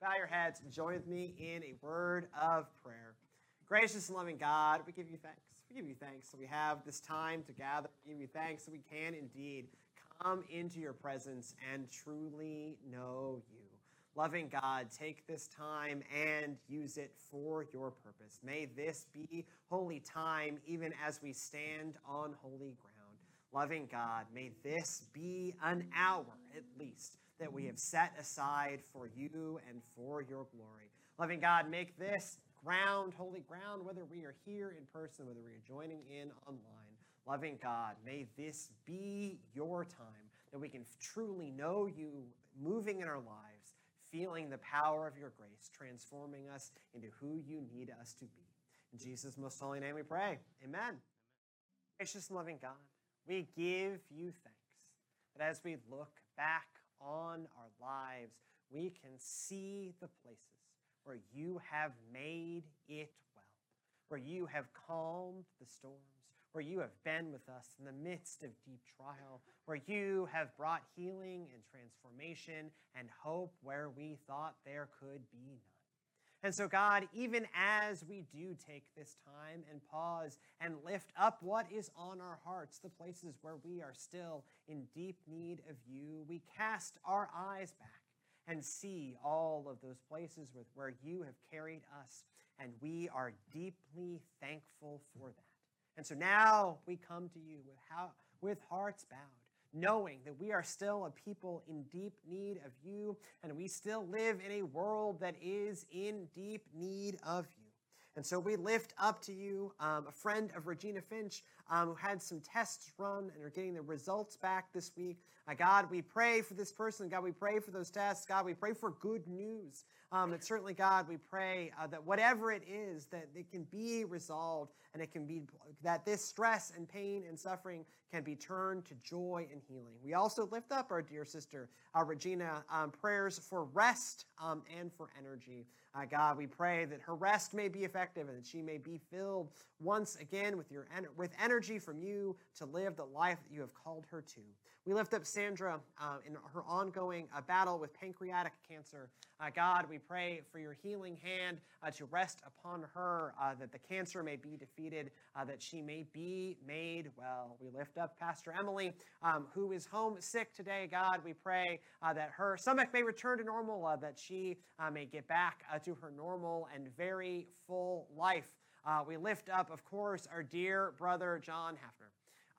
Bow your heads and join with me in a word of prayer. Gracious and loving God, we give you thanks. We give you thanks that we have this time to gather. We give you thanks that we can indeed come into your presence and truly know you. Loving God, take this time and use it for your purpose. May this be holy time, even as we stand on holy ground. Loving God, may this be an hour at least that we mm-hmm. have set aside for you and for your glory. Loving God, make this ground holy ground, whether we are here in person, whether we are joining in online. Loving God, may this be your time that we can truly know you moving in our lives, feeling the power of your grace, transforming us into who you need us to be. In Jesus' most holy name we pray. Amen. Gracious and loving God, we give you thanks that as we look back on our lives, we can see the places where you have made it well, where you have calmed the storms, where you have been with us in the midst of deep trial, where you have brought healing and transformation and hope where we thought there could be none. And so, God, even as we do take this time and pause and lift up what is on our hearts, the places where we are still in deep need of you, we cast our eyes back and see all of those places with where you have carried us. And we are deeply thankful for that. And so now we come to you with, how, with hearts bowed knowing that we are still a people in deep need of you, and we still live in a world that is in deep need of you. And so we lift up to you um, a friend of Regina Finch um, who had some tests run and are getting the results back this week. Uh, God, we pray for this person. God, we pray for those tests. God, we pray for good news. Um, and certainly, God, we pray uh, that whatever it is, that it can be resolved and it can be that this stress and pain and suffering can be turned to joy and healing. We also lift up our dear sister, uh, Regina, um, prayers for rest um, and for energy. Uh, God, we pray that her rest may be effective and that she may be filled once again with your with energy from you to live the life that you have called her to. We lift up Sandra uh, in her ongoing uh, battle with pancreatic cancer. Uh, God, we pray for your healing hand uh, to rest upon her, uh, that the cancer may be defeated, uh, that she may be made well. We lift up Pastor Emily, um, who is home sick today. God, we pray that her stomach may return to normal, that she may get back to her normal and very full life. we lift up, of course, our dear brother John.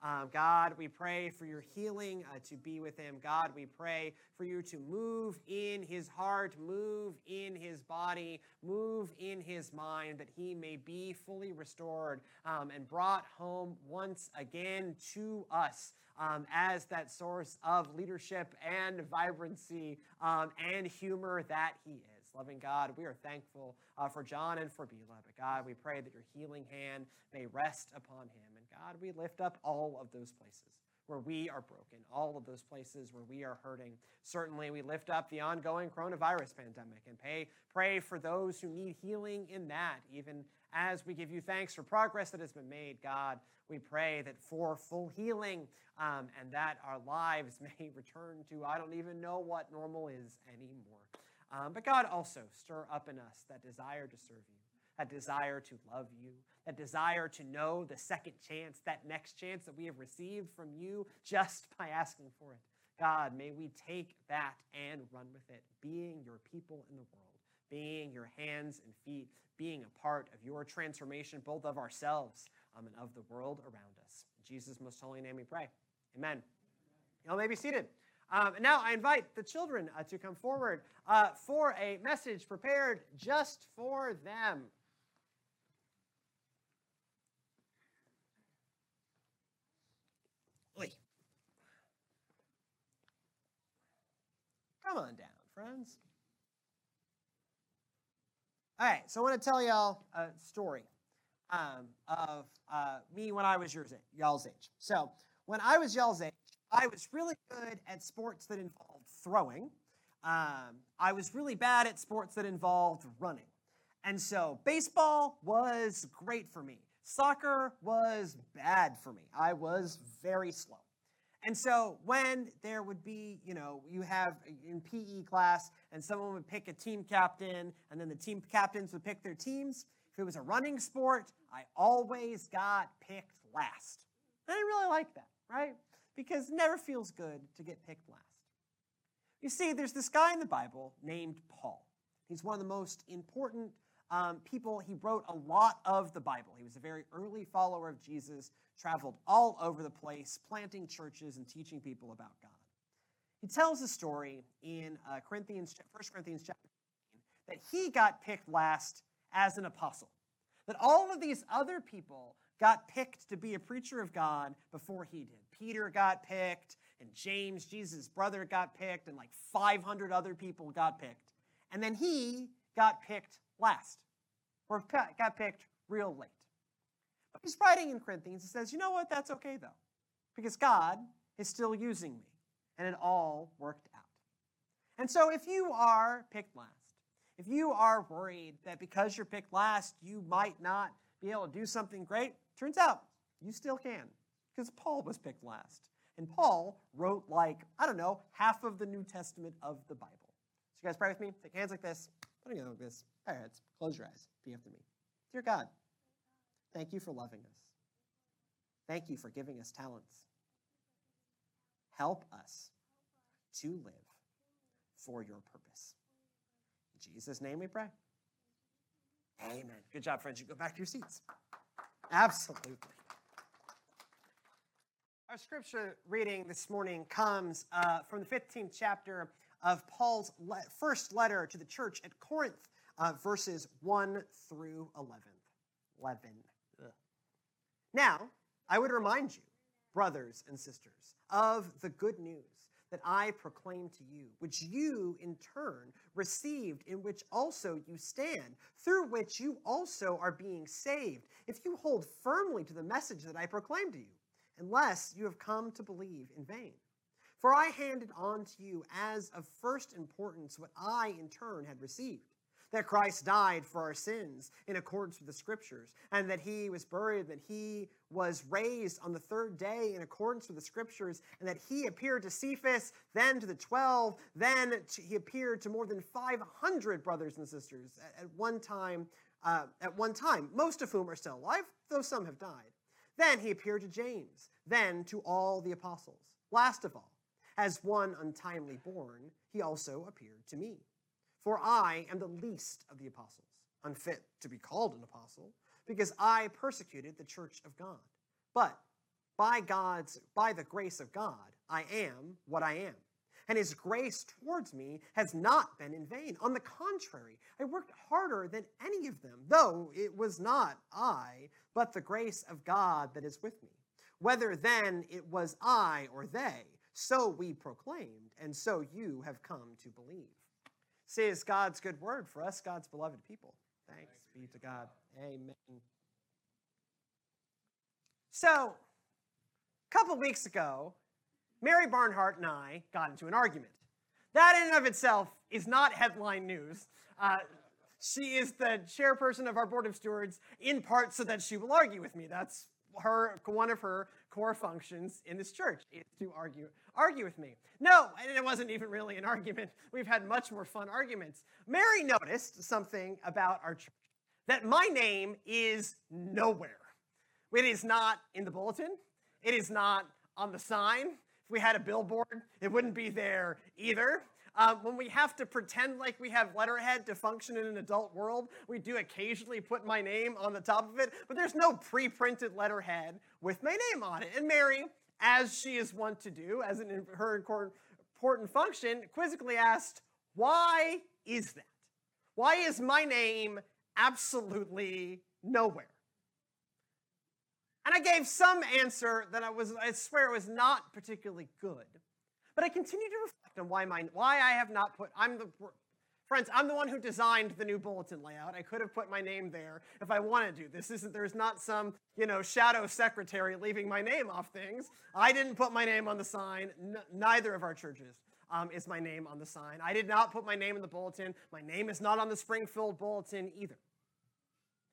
Um, God, we pray for your healing uh, to be with him. God, we pray for you to move in his heart, move in his body, move in his mind, that he may be fully restored um, and brought home once again to us um, as that source of leadership and vibrancy um, and humor that he is. Loving God, we are thankful uh, for John and for. But God, we pray that your healing hand may rest upon him. God, we lift up all of those places where we are broken, all of those places where we are hurting. Certainly, we lift up the ongoing coronavirus pandemic and pay, pray for those who need healing in that. Even as we give you thanks for progress that has been made, God, we pray that for full healing um, and that our lives may return to, I don't even know what normal is anymore. Um, but God also stir up in us that desire to serve you, that desire to love you, that desire to know the second chance, that next chance that we have received from you just by asking for it. God, may we take that and run with it, being your people in the world, being your hands and feet, being a part of your transformation, both of ourselves um, and of the world around us. In Jesus' most holy name we pray. Amen. Y'all may be seated. Um, now I invite the children uh, to come forward uh, for a message prepared just for them. Come on down, friends. All right, so I want to tell y'all a story um, of uh, me when I was y'all's age. So when I was y'all's age, I was really good at sports that involved throwing. Um, I was really bad at sports that involved running. And so baseball was great for me. Soccer was bad for me. I was very slow. And so when there would be, you know, you have uh, in PE class, and someone would pick a team captain, and then the team captains would pick their teams. If it was a running sport, I always got picked last. I didn't really like that, right? Because never feels good to get picked last. You see, there's this guy in the Bible named Paul. He's one of the most important um, people. He wrote a lot of the Bible. He was a very early follower of Jesus, traveled all over the place, planting churches and teaching people about God. He tells a story in uh, Corinthians, 1 Corinthians chapter 15, that he got picked last as an apostle. That all of these other people got picked to be a preacher of God before he did. Peter got picked, and James, Jesus' brother, got picked, and like 500 other people got picked. And then he got picked last, or got picked real late. But he's writing in Corinthians, he says, you know what? That's okay though, because God is still using me, and it all worked out. And so if you are picked last, if you are worried that because you're picked last, you might not be able to do something great, turns out you still can, because Paul was picked last. And Paul wrote like, I don't know, half of the New Testament of the Bible. So you guys pray with me? Take hands like this. Put your like this. All right, close your eyes. Be after me. Dear God, thank you for loving us. Thank you for giving us talents. Help us to live for your purpose. In Jesus' name we pray. Amen. Good job, friends. You go back to your seats. Absolutely. Our scripture reading this morning comes uh, from the 15th chapter of Paul's le- first letter to the church at Corinth, uh, verses 1 through 11. 11. Ugh. Now, I would remind you, brothers and sisters, of the good news that I proclaim to you, which you in turn received, in which also you stand, through which you also are being saved, if you hold firmly to the message that I proclaim to you unless you have come to believe in vain. For I handed on to you as of first importance what I in turn had received that Christ died for our sins in accordance with the Scriptures, and that he was buried, that he was raised on the third day in accordance with the Scriptures, and that he appeared to Cephas, then to the twelve, then he appeared to more than 500 brothers and sisters at, one time. Uh, at one time, most of whom are still alive, though some have died. Then he appeared to James, then to all the apostles. Last of all, as one untimely born, he also appeared to me. For I am the least of the apostles, unfit to be called an apostle, because I persecuted the church of God. But by God's by the grace of God, I am what I am and his grace towards me has not been in vain. On the contrary, I worked harder than any of them, though it was not I, but the grace of God that is with me. Whether then it was I or they, so we proclaimed, and so you have come to believe. Says God's good word for us, God's beloved people. Thanks be to God. Amen. So, a couple weeks ago, Mary Barnhart and I got into an argument. That, in and of itself, is not headline news. Uh, she is the chairperson of our board of stewards in part so that she will argue with me. That's her one of her core functions in this church is to argue argue with me. No, and it wasn't even really an argument. We've had much more fun arguments. Mary noticed something about our church that my name is nowhere. It is not in the bulletin. It is not on the sign If we had a billboard, it wouldn't be there either. Um, when we have to pretend like we have letterhead to function in an adult world, we do occasionally put my name on the top of it, but there's no pre printed letterhead with my name on it. And Mary, as she is wont to do, as in her important function, quizzically asked, Why is that? Why is my name absolutely nowhere? And I gave some answer that I was, I swear, it was not particularly good. But I continue to reflect on why my, why I have not put, I'm the, friends, I'm the one who designed the new bulletin layout. I could have put my name there if I wanted to. This isn't, there's not some, you know, shadow secretary leaving my name off things. I didn't put my name on the sign, N- neither of our churches. Um, is my name on the sign. I did not put my name in the bulletin. My name is not on the Springfield bulletin either.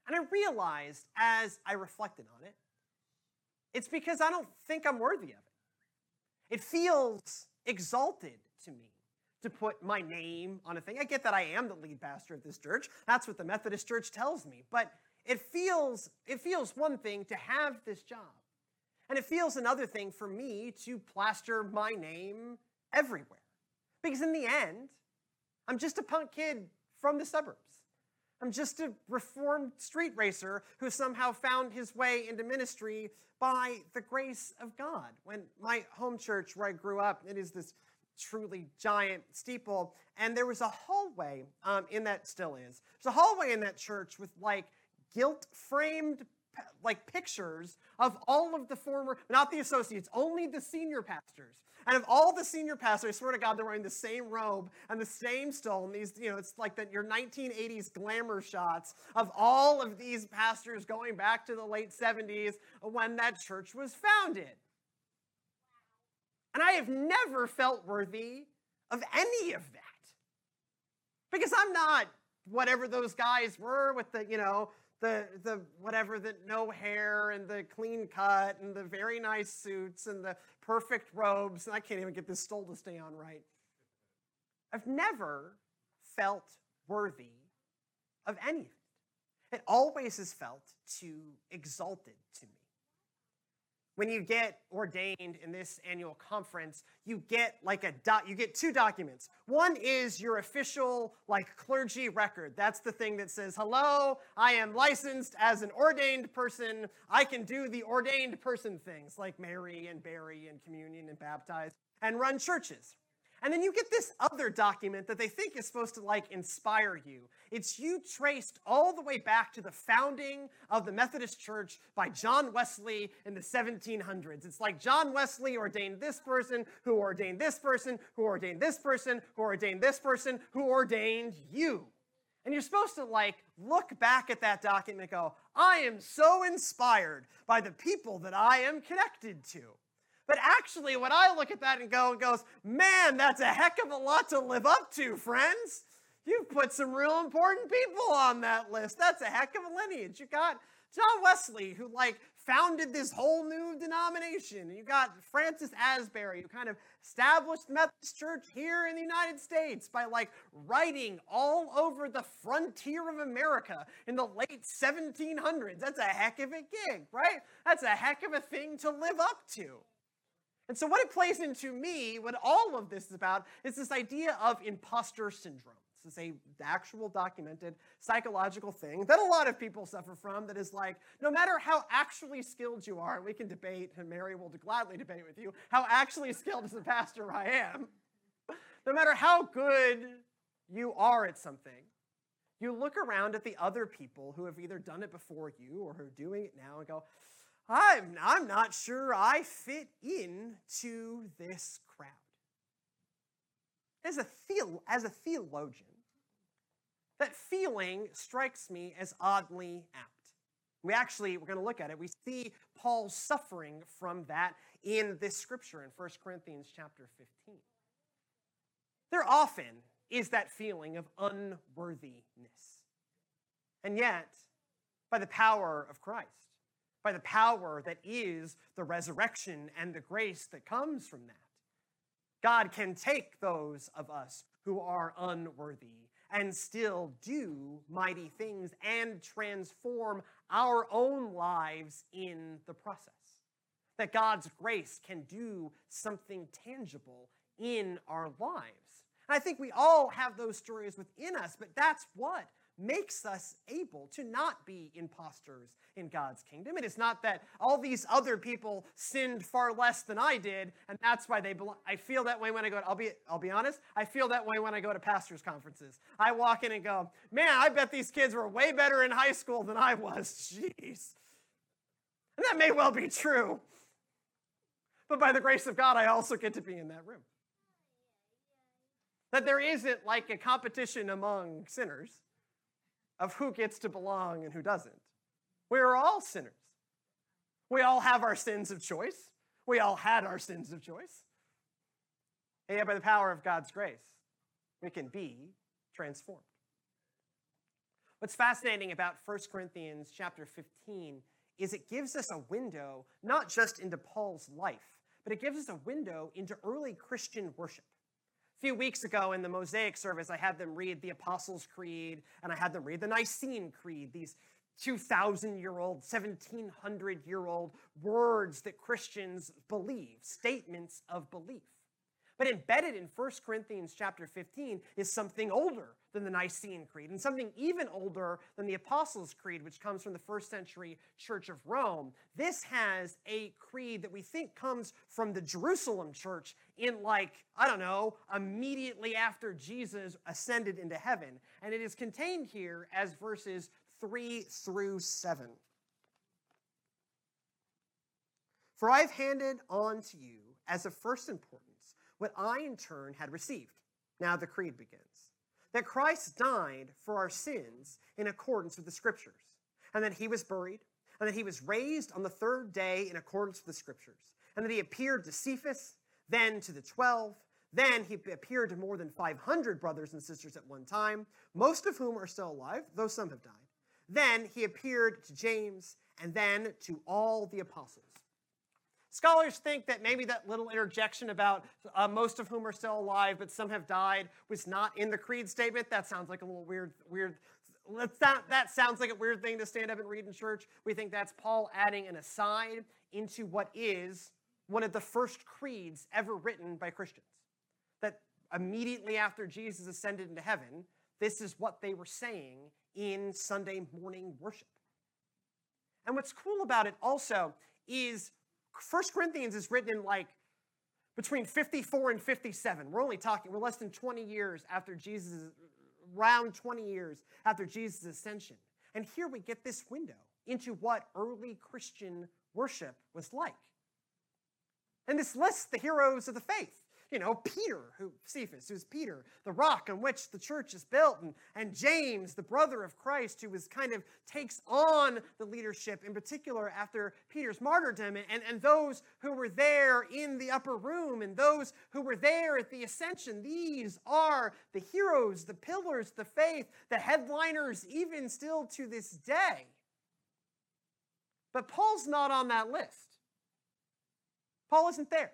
And I realized as I reflected on it it's because I don't think I'm worthy of it. It feels exalted to me to put my name on a thing. I get that I am the lead pastor of this church. That's what the Methodist Church tells me. But it feels it feels one thing to have this job. And it feels another thing for me to plaster my name everywhere. Because in the end, I'm just a punk kid from the suburbs. I'm just a reformed street racer who somehow found his way into ministry by the grace of God. When my home church, where I grew up, it is this truly giant steeple, and there was a hallway um, in that still is. There's a hallway in that church with like gilt framed like pictures of all of the former, not the associates, only the senior pastors. And of all the senior pastors, I swear to God, they're wearing the same robe and the same stole. And these, you know, it's like that your 1980s glamour shots of all of these pastors going back to the late 70s when that church was founded. And I have never felt worthy of any of that. Because I'm not whatever those guys were with the, you know, the the whatever the no hair and the clean cut and the very nice suits and the perfect robes and I can't even get this stole to stay on right. I've never felt worthy of any of it. It always has felt too exalted to me. When you get ordained in this annual conference, you get like a dot, you get two documents. One is your official like clergy record. That's the thing that says, "Hello, I am licensed as an ordained person. I can do the ordained person things like marry and bury and communion and baptize and run churches." And then you get this other document that they think is supposed to like inspire you. It's you traced all the way back to the founding of the Methodist Church by John Wesley in the 1700s. It's like John Wesley ordained this person, who ordained this person, who ordained this person, who ordained this person, who ordained you. And you're supposed to like look back at that document and go, I am so inspired by the people that I am connected to. But actually, when I look at that and go and goes, man, that's a heck of a lot to live up to, friends. You've put some real important people on that list. That's a heck of a lineage. You got John Wesley, who like founded this whole new denomination. You got Francis Asbury, who kind of established Methodist Church here in the United States by like writing all over the frontier of America in the late 1700s. That's a heck of a gig, right? That's a heck of a thing to live up to. And so, what it plays into me, what all of this is about, is this idea of imposter syndrome. This is a actual documented psychological thing that a lot of people suffer from. That is like, no matter how actually skilled you are, and we can debate, and Mary will gladly debate with you, how actually skilled as a pastor I am. No matter how good you are at something, you look around at the other people who have either done it before you or who are doing it now and go, I'm, I'm not sure I fit in to this crowd. As a, as a theologian, that feeling strikes me as oddly apt. We actually, we're going to look at it. We see Paul suffering from that in this scripture in 1 Corinthians chapter 15. There often is that feeling of unworthiness. And yet, by the power of Christ, by the power that is the resurrection and the grace that comes from that. God can take those of us who are unworthy and still do mighty things and transform our own lives in the process. That God's grace can do something tangible in our lives. And I think we all have those stories within us, but that's what makes us able to not be imposters in God's kingdom. And It is not that all these other people sinned far less than I did, and that's why they belong. I feel that way when I go. To, I'll be. I'll be honest. I feel that way when I go to pastors' conferences. I walk in and go, "Man, I bet these kids were way better in high school than I was." Jeez, and that may well be true. But by the grace of God, I also get to be in that room. That there isn't like a competition among sinners of who gets to belong and who doesn't. We are all sinners. We all have our sins of choice. We all had our sins of choice. And yet, by the power of God's grace, we can be transformed. What's fascinating about 1 Corinthians chapter 15 is it gives us a window not just into Paul's life, but it gives us a window into early Christian worship. A few weeks ago in the Mosaic service, I had them read the Apostles' Creed and I had them read the Nicene Creed, these 2,000 year old, 1,700 year old words that Christians believe, statements of belief. But embedded in 1 Corinthians chapter 15 is something older than the Nicene Creed and something even older than the Apostles' Creed, which comes from the first century Church of Rome. This has a creed that we think comes from the Jerusalem church in, like, I don't know, immediately after Jesus ascended into heaven. And it is contained here as verses 3 through 7. For I've handed on to you as of first importance what I in turn had received. Now the creed begins that Christ died for our sins in accordance with the Scriptures, and that he was buried, and that he was raised on the third day in accordance with the Scriptures, and that he appeared to Cephas, then to the twelve. Then he appeared to more than 500 brothers and sisters at one time, most of whom are still alive, though some have died. Then he appeared to James, and then to all the apostles. Scholars think that maybe that little interjection about uh, most of whom are still alive, but some have died, was not in the creed statement. That sounds like a little weird, weird. That, that sounds like a weird thing to stand up and read in church. We think that's Paul adding an aside into what is one of the first creeds ever written by Christians. That immediately after Jesus ascended into heaven, this is what they were saying in Sunday morning worship. And what's cool about it also is First Corinthians is written in like between 54 and 57. We're only talking, we're less than 20 years after Jesus, around 20 years after Jesus' ascension. And here we get this window into what early Christian worship was like. And this lists the heroes of the faith you know, Peter, who Cephas, who's Peter, the rock on which the church is built, and, and James, the brother of Christ, who was kind of takes on the leadership, in particular after Peter's martyrdom, and, and those who were there in the upper room, and those who were there at the ascension. These are the heroes, the pillars, the faith, the headliners, even still to this day. But Paul's not on that list. Paul isn't there.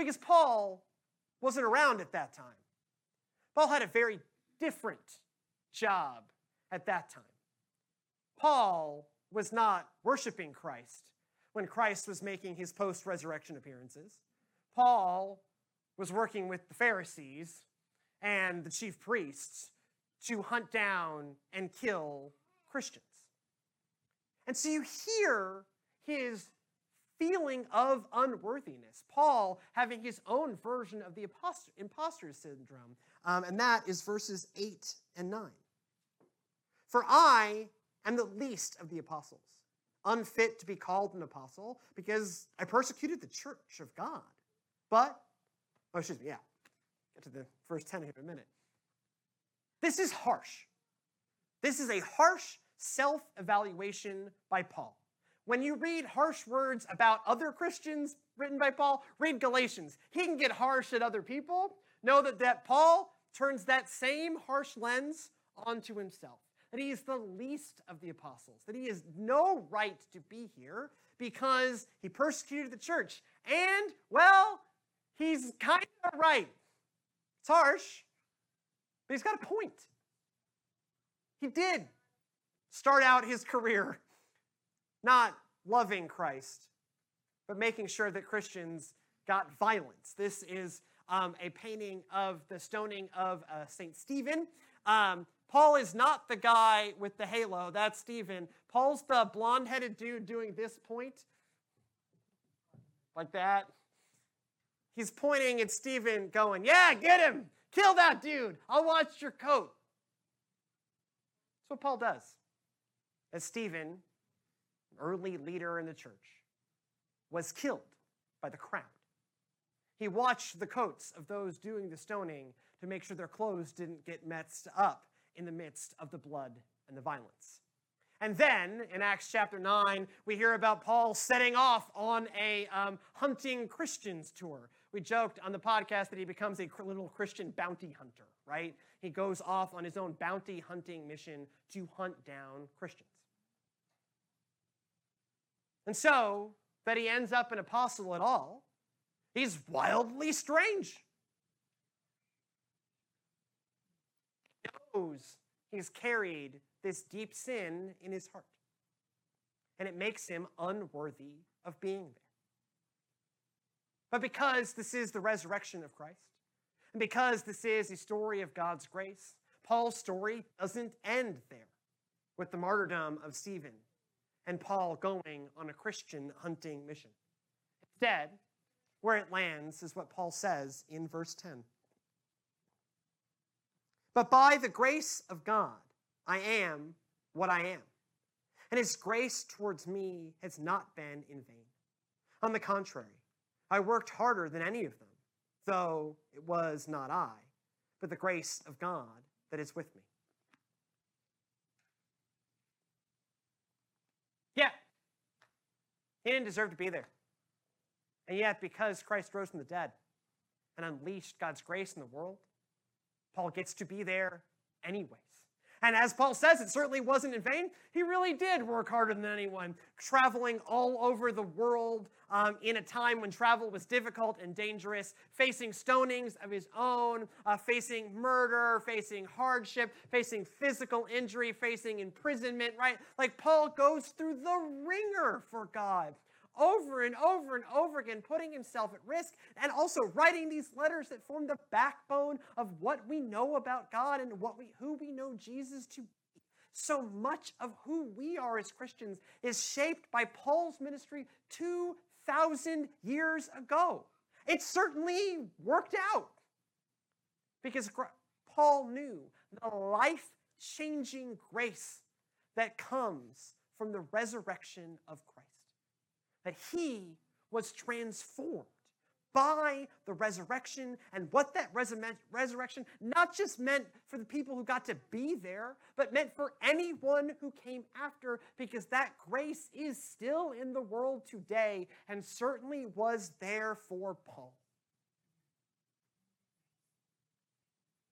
Because Paul wasn't around at that time. Paul had a very different job at that time. Paul was not worshiping Christ when Christ was making his post resurrection appearances. Paul was working with the Pharisees and the chief priests to hunt down and kill Christians. And so you hear his feeling of unworthiness. Paul having his own version of the imposter, syndrome, um, and that is verses 8 and 9. For I am the least of the apostles, unfit to be called an apostle, because I persecuted the church of God. But, oh, excuse me, yeah, get to the first 10 here in a minute. This is harsh. This is a harsh self evaluation by Paul. When you read harsh words about other Christians written by Paul, read Galatians. He can get harsh at other people. Know that, that Paul turns that same harsh lens onto himself. That he is the least of the apostles, that he has no right to be here because he persecuted the church. And, well, he's kind of right. It's harsh, but he's got a point. He did start out his career not loving Christ, but making sure that Christians got violence. This is um, a painting of the stoning of uh, St. Stephen. Um, Paul is not the guy with the halo, that's Stephen. Paul's the blonde headed dude doing this point, like that. He's pointing at Stephen, going, Yeah, get him! Kill that dude! I'll watch your coat. That's what Paul does. As Stephen early leader in the church, was killed by the crowd. He watched the coats of those doing the stoning to make sure their clothes didn't get messed up in the midst of the blood and the violence. And then in Acts chapter 9, we hear about Paul setting off on a um, hunting Christians tour. We joked on the podcast that he becomes a little Christian bounty hunter, right? He goes off on his own bounty hunting mission to hunt down Christians. And so, that he ends up an apostle at all, he's wildly strange. He knows he's carried this deep sin in his heart, and it makes him unworthy of being there. But because this is the resurrection of Christ, and because this is the story of God's grace, Paul's story doesn't end there with the martyrdom of Stephen and Paul going on a Christian hunting mission. Instead, where it lands is what Paul says in verse 10. But by the grace of God, I am what I am. And his grace towards me has not been in vain. On the contrary, I worked harder than any of them, though it was not I, but the grace of God that is with me. Yeah, he didn't deserve to be there. And yet, because Christ rose from the dead and unleashed God's grace in the world, Paul gets to be there anyways. And as Paul says, it certainly wasn't in vain. He really did work harder than anyone, traveling all over the world um, in a time when travel was difficult and dangerous, facing stonings of his own, uh, facing murder, facing hardship, facing physical injury, facing imprisonment, right? Like Paul goes through the wringer for God over and over and over again, putting himself at risk and also writing these letters that form the backbone of what we know about God and what we, who we know Jesus to be. So much of who we are as Christians is shaped by Paul's ministry 2,000 years ago. It certainly worked out because Paul knew the life changing grace that comes from the resurrection of that he was transformed by the resurrection and what that resurrection not just meant for the people who got to be there, but meant for anyone who came after, because that grace is still in the world today and certainly was there for Paul.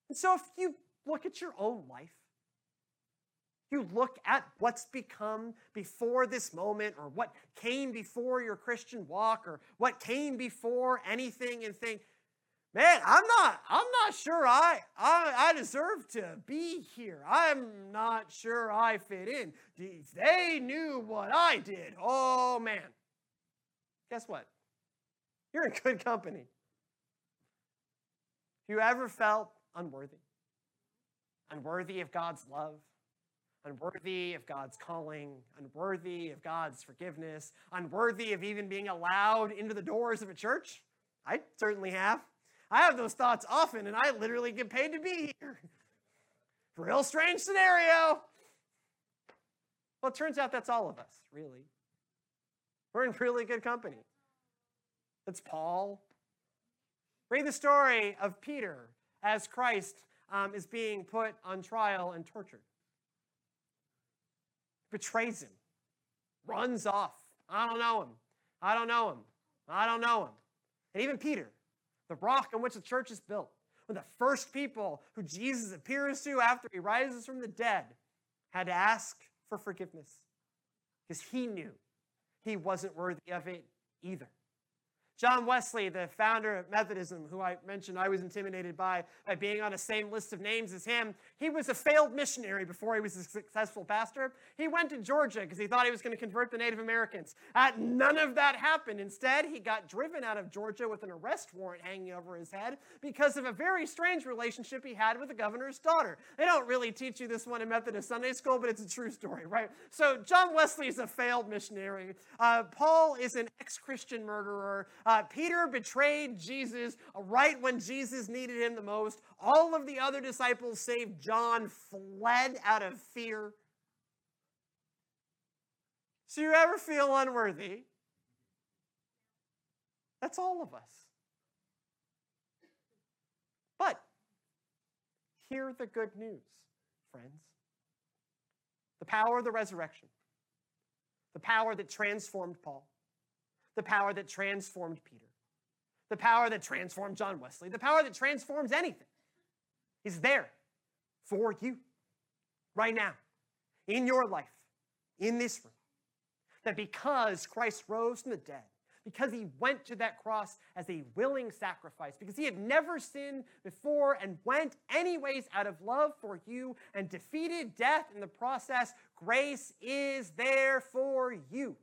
And so if you look at your own life, you look at what's become before this moment or what came before your Christian walk or what came before anything and think, man, I'm not, I'm not sure I, I, I deserve to be here. I'm not sure I fit in. They knew what I did. Oh man. Guess what? You're in good company. If you ever felt unworthy, unworthy of God's love, unworthy of God's calling, unworthy of God's forgiveness, unworthy of even being allowed into the doors of a church? I certainly have. I have those thoughts often, and I literally get paid to be here. Real strange scenario. Well, it turns out that's all of us, really. We're in really good company. That's Paul. Read the story of Peter as Christ um, is being put on trial and tortured betrays him, runs off. I don't know him. I don't know him. I don't know him. And even Peter, the rock on which the church is built, one of the first people who Jesus appears to after he rises from the dead, had to ask for forgiveness because he knew he wasn't worthy of it either. John Wesley, the founder of Methodism, who I mentioned I was intimidated by, by being on the same list of names as him, he was a failed missionary before he was a successful pastor. He went to Georgia because he thought he was going to convert the Native Americans. Uh, none of that happened. Instead, he got driven out of Georgia with an arrest warrant hanging over his head because of a very strange relationship he had with the governor's daughter. They don't really teach you this one in Methodist Sunday school, but it's a true story, right? So, John Wesley is a failed missionary. Uh, Paul is an ex Christian murderer. Uh, Peter betrayed Jesus right when Jesus needed him the most. All of the other disciples, save John, fled out of fear. So, you ever feel unworthy? That's all of us. But hear the good news, friends. The power of the resurrection, the power that transformed Paul, the power that transformed Peter, the power that transformed John Wesley, the power that transforms anything, is there for you right now, in your life, in this room. That because Christ rose from the dead, because he went to that cross as a willing sacrifice, because he had never sinned before and went anyways out of love for you and defeated death in the process, grace is there for you.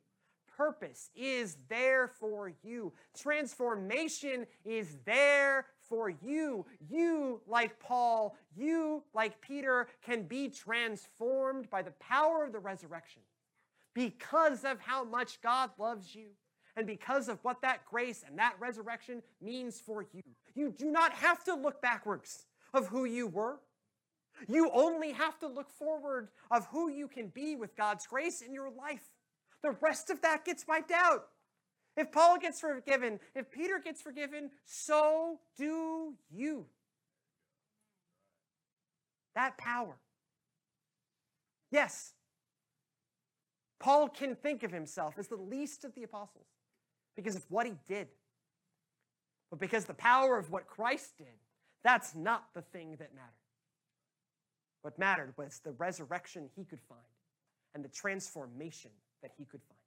Purpose is there for you. Transformation is there for you. You, like Paul, you, like Peter, can be transformed by the power of the resurrection because of how much God loves you and because of what that grace and that resurrection means for you. You do not have to look backwards of who you were. You only have to look forward of who you can be with God's grace in your life. The rest of that gets wiped out. If Paul gets forgiven, if Peter gets forgiven, so do you. That power. Yes, Paul can think of himself as the least of the apostles because of what he did. But because the power of what Christ did, that's not the thing that mattered. What mattered was the resurrection he could find and the transformation that he could find.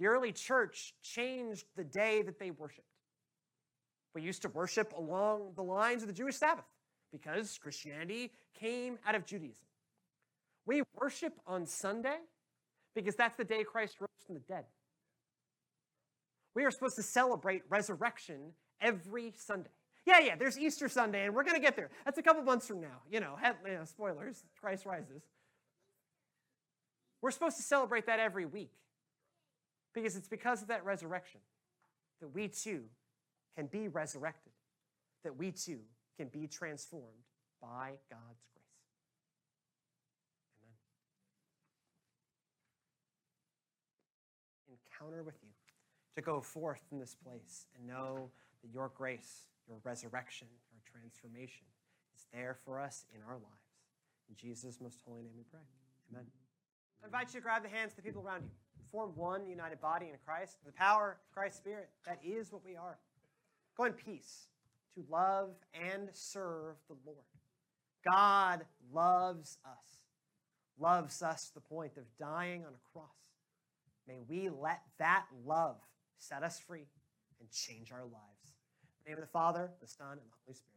The early church changed the day that they worshiped. We used to worship along the lines of the Jewish Sabbath because Christianity came out of Judaism. We worship on Sunday because that's the day Christ rose from the dead. We are supposed to celebrate resurrection every Sunday. Yeah, yeah, there's Easter Sunday, and we're going to get there. That's a couple months from now. You know, you know, spoilers, Christ rises. We're supposed to celebrate that every week because it's because of that resurrection that we too can be resurrected, that we too can be transformed by God's grace. Amen. Encounter with you to go forth from this place and know that your grace, your resurrection, your transformation is there for us in our lives. In Jesus' most holy name we pray. Amen. I invite you to grab the hands of the people around you. Form one united body in Christ. The power of Christ's Spirit, that is what we are. Go in peace to love and serve the Lord. God loves us, loves us to the point of dying on a cross. May we let that love set us free and change our lives. In the name of the Father, the Son, and the Holy Spirit.